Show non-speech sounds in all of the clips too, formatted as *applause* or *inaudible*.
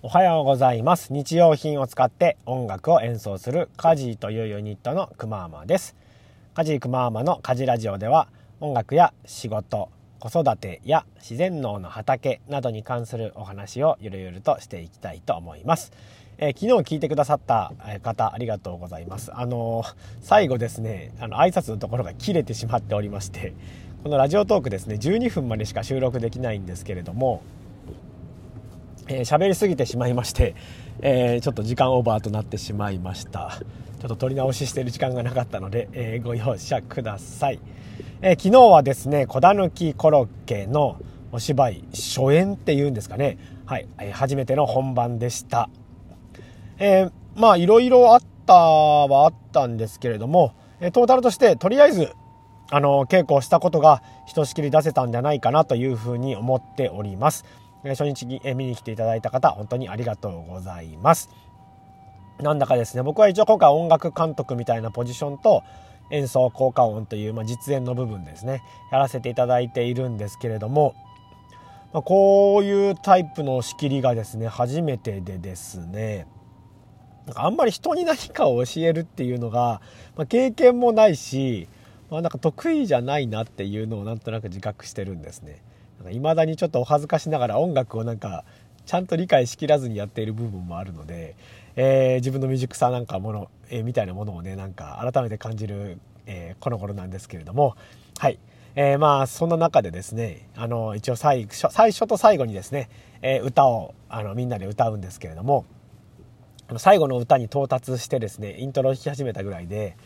おはようございます。日用品を使って音楽を演奏するカジーというユニットのくまーまです。カジーくまーまのカジラジオでは音楽や仕事子育てや自然農の畑などに関するお話をゆるゆるとしていきたいと思います、えー、昨日聞いてくださった方ありがとうございます。あのー、最後ですねあの挨拶のところが切れてしまっておりましてこのラジオトークですね12分までしか収録できないんですけれどもえー、喋りすぎてしまいまして、えー、ちょっと時間オーバーとなってしまいました。ちょっと撮り直ししてる時間がなかったので、えー、ご容赦ください、え昨日はですね小狸コロッケのお芝居初演っていうんですかね。はい、え初めての本番でした。えまあいろいろあったはあったんですけれども、えトータルとしてとりあえずあの稽古をしたことがひとしきり出せたんじゃないかなというふうに思っております。初日に見に来ていただいた方、本当にありがとうございます。なんだかですね、僕は一応今回音楽監督みたいなポジションと演奏効果音という、まあ、実演の部分ですね、やらせていただいているんですけれども、まあ、こういうタイプの仕切りがですね、初めてでですね、なんかあんまり人に何かを教えるっていうのが、まあ、経験もないし、まあ、なんか得意じゃないなっていうのをなんとなく自覚してるんですね。いまだにちょっとお恥ずかしながら音楽をなんかちゃんと理解しきらずにやっている部分もあるので、えー、自分の未熟さなんかもの、えー、みたいなものをねなんか改めて感じる、えー、この頃なんですけれどもはい、えー、まあそんな中でですねあの一応最初最初と最後にですね、え歌をあのみんなで歌うんですけれども最後の歌に到達してですねイントロを弾き始めたぐらいで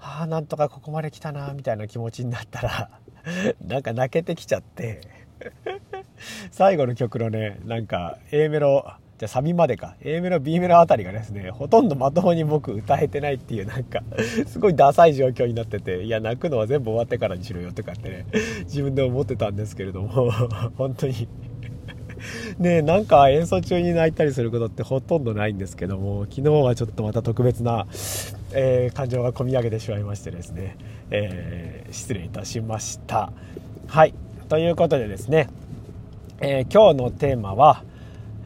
ああなんとかここまで来たなみたいな気持ちになったら *laughs* なんか泣けてきちゃって。*laughs* 最後の曲のねなんか A メロじゃサビまでか。A メロ B メロあたりがですねほとんどまともに僕歌えてないっていうなんか *laughs* すごいダサい状況になってていや泣くのは全部終わってからにしろよとかってね自分で思ってたんですけれども本当に。ねなんか演奏中に泣いたりすることってほとんどないんですけども昨日はちょっとまた特別な、えー、感情が込み上げてしまいましてですね、えー、失礼いたしました。はい。ということでですね、えー、今日のテーマは、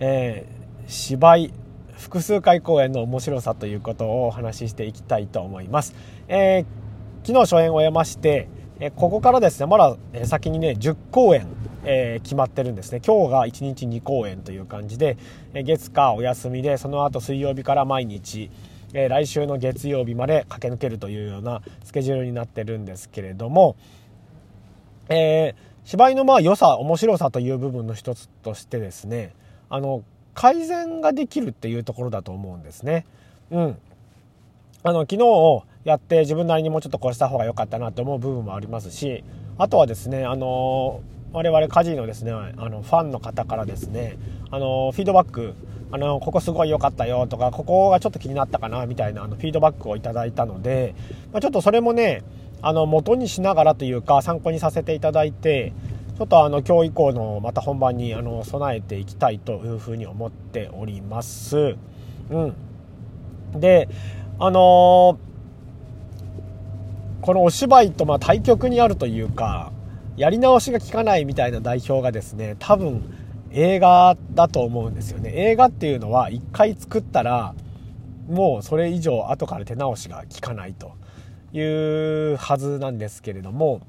え芝居複数回公演の面白さということをお話ししていきたいと思います、え昨日初演を終えましてえここからですねまだ先にね10公演えー、決まってるんですね。今日が1日2公演という感じで、え月火お休みでその後水曜日から毎日、えー、来週の月曜日まで駆け抜けるというようなスケジュールになってるんですけれども、えー、芝居のまあ良さ面白さという部分の一つとしてですねあの改善ができるっていうところだと思うんですね。うん、あの昨日やって自分なりにもうちょっとこうした方が良かったなと思う部分もありますしあとはですねあの我々カジのですねあのファンの方からですねあのフィードバックあのここすごい良かったよとかここがちょっと気になったかなみたいなあのフィードバックをいただいたので、まあ、ちょっとそれもねあの元にしながらというか参考にさせていただいてちょっとあの今日以降のまた本番にあの備えていきたいというふうに思っております。うん、であのー、このお芝居とま対極にあるというかやり直しが効かないみたいな代表がですね多分映画だと思うんですよね。映画っていうのは一回作ったらもうそれ以上後から手直しが効かないというはずなんですけれども、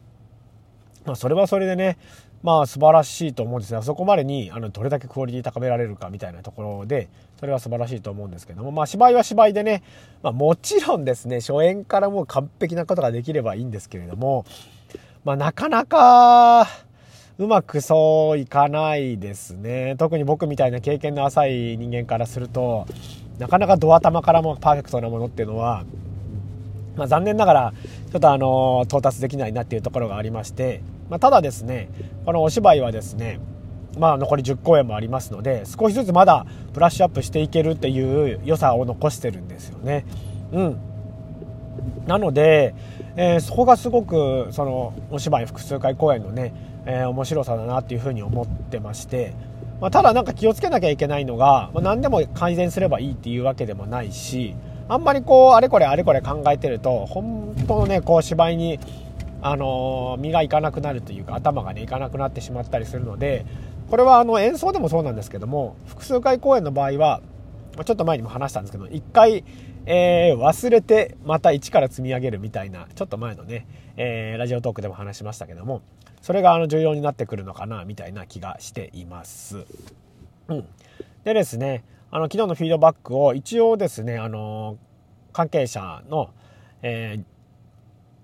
まあ、それはそれでねまあ素晴らしいと思うんですがそこまでにあのどれだけクオリティ高められるかみたいなところでそれは素晴らしいと思うんですけどもまあ芝居は芝居でね、まあ、もちろんですね初演からもう完璧なことができればいいんですけれどもまあ、なかなかうまくそういかないですね特に僕みたいな経験の浅い人間からするとなかなかド頭からもパーフェクトなものっていうのは、まあ、残念ながらちょっとあの到達できないなっていうところがありまして、まあ、ただですねこのお芝居はですねまあ残り10公演もありますので少しずつまだブラッシュアップしていけるっていう良さを残してるんですよね。うんなので、えー、そこがすごくそのお芝居複数回公演のね、えー、面白さだなっていうふうに思ってまして、まあ、ただなんか気をつけなきゃいけないのが、まあ、何でも改善すればいいっていうわけでもないしあんまりこうあれこれあれこれ考えてると本当のねこう芝居にあのー、身がいかなくなるというか頭がねいかなくなってしまったりするのでこれはあの演奏でもそうなんですけども複数回公演の場合はちょっと前にも話したんですけど1回、えー、忘れてまた一から積み上げるみたいなちょっと前のね、えー、ラジオトークでも話しましたけどもそれがあの重要になってくるのかなみたいな気がしています。うん、でですねあの昨日のフィードバックを一応ですねあの関係者の、えー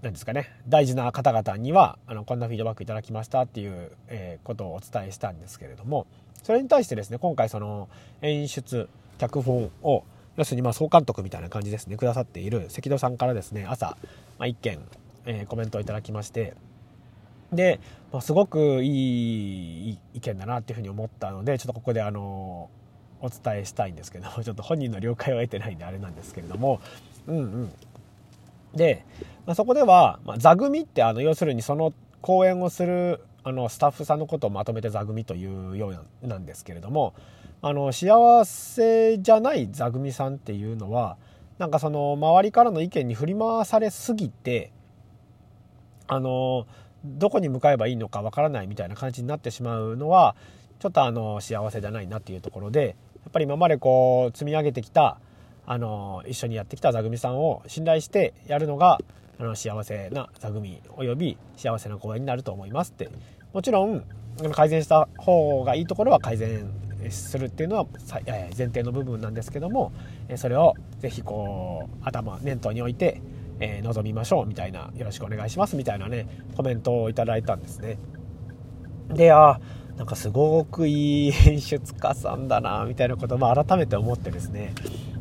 何ですかね大事な方々にはあのこんなフィードバックいただきましたっていう、えー、ことをお伝えしたんですけれどもそれに対してですね今回その演出脚本を要するにまあ総監督みたいな感じですねくださっている関戸さんからですね朝、まあ、1件、えー、コメントをいただきましてで、まあ、すごくいい意見だなっていうふうに思ったのでちょっとここであのお伝えしたいんですけどもちょっと本人の了解を得てないんであれなんですけれどもうんうん。で、まあ、そこでは、ま、座組ってあの要するにその講演をするあのスタッフさんのことをまとめて座組というようなんですけれどもあの幸せじゃない座組さんっていうのはなんかその周りからの意見に振り回されすぎてあのどこに向かえばいいのかわからないみたいな感じになってしまうのはちょっとあの幸せじゃないなっていうところでやっぱり今までこう積み上げてきたあの一緒にやってきた座組さんを信頼してやるのがあの幸せな座組および幸せな公演になると思いますって。もちろん改善した方がいいところは改善するっていうのは前提の部分なんですけどもそれをぜひこう頭念頭に置いて、え臨みましょうみたいなよろしくお願いしますみたいなねコメントをいただいたんですね。であなんかすごくいい演出家さんだなみたいなことも改めて思ってですね。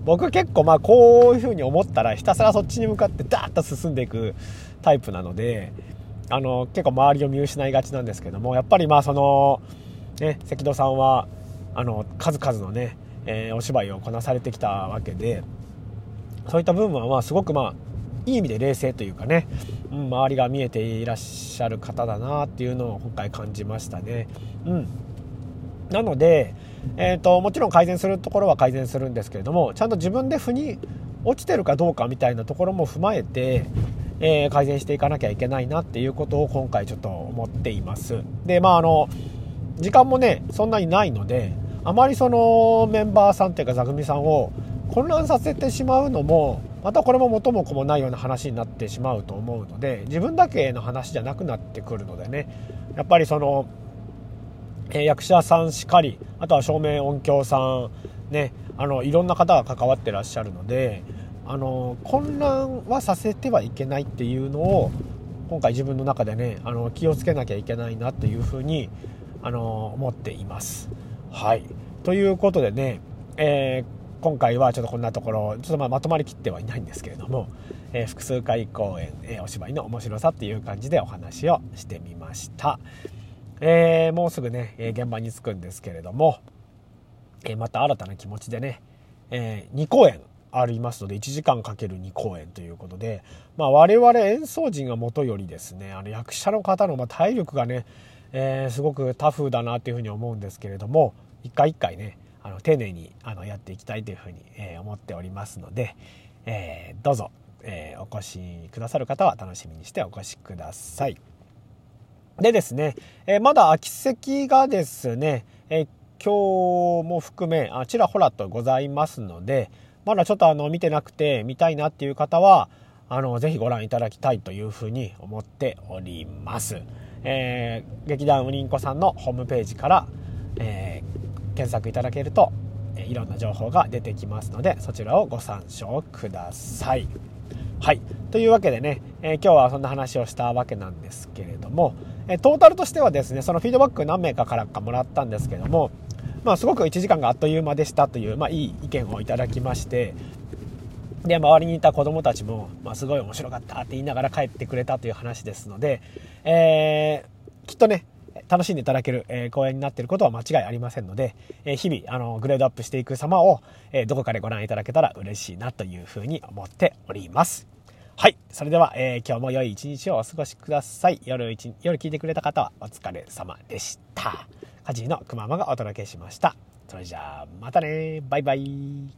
僕結構まあこういうふうに思ったらひたすらそっちに向かってダーッと進んでいくタイプなのであの結構周りを見失いがちなんですけどもやっぱりまあそのね関戸さんはあの数々のね、えー、お芝居をこなされてきたわけでそういった部分はまあすごくまあいい意味で冷静というかね、うん、周りが見えていらっしゃる方だなっていうのを今回感じましたね。うん、なので、えーと、もちろん改善するところは改善するんですけれどもちゃんと自分で腑に落ちてるかどうかみたいなところも踏まえて、えー、改善していかなきゃいけないなっていうことを今回ちょっと思っています。でまああの時間もねそんなにないのであまりそのメンバーさんっていうか座組さんを混乱させてしまうのもまたこれも元も子もないような話になってしまうと思うので自分だけの話じゃなくなってくるのでねやっぱりその、え、役者さんしかりあとは照明音響さんねあのいろんな方が関わってらっしゃるのであの混乱はさせてはいけないっていうのを今回自分の中でねあの気をつけなきゃいけないなというふうにあの思っています。はいということでね、えー、今回はちょっとこんなところちょっとままとまりきってはいないんですけれども、えー、複数回公演、えー、お芝居の面白さっていう感じでお話をしてみました、えもうすぐね、え現場に着くんですけれども、えまた新たな気持ちでね、え2公演ありますので1時間かける2公演ということで、まあ、我々演奏陣がもとよりですねあの役者の方のま体力がね、えー、すごくタフだなというふうに思うんですけれども一回一回ねあの丁寧にあのやっていきたいというふうに、え、思っておりますので、えー、どうぞ、えお越しくださる方は楽しみにしてお越しください。でですね、えまだ空き席がですね、え今日も含めあちらほらとございますのでまだちょっとあの見てなくて見たいなっていう方はあのぜひご覧いただきたいというふうに思っております。えー、劇団ウリンコさんのホームページから、えー、検索いただけると、えいろんな情報が出てきますのでそちらをご参照ください。はいというわけでね、えー、今日はそんな話をしたわけなんですけれども、えトータルとしてはですねそのフィードバック何名かからかもらったんですけどもまあ、すごく1時間があっという間でしたという、まあ、いい意見をいただきましてで周りにいた子どもたちも、まあ、すごい面白かったって言いながら帰ってくれたという話ですので、えー、きっとね楽しんでいただける、えー、公演になっていることは間違いありませんので、え、日々あのグレードアップしていく様を、え、どこかでご覧いただけたら嬉しいなというふうに思っております。はい。それでは、えー、今日も良い一日をお過ごしください。夜一、夜聞いてくれた方はお疲れ様でした。カジのくままがお届けしました。それじゃあ、またねバイバイ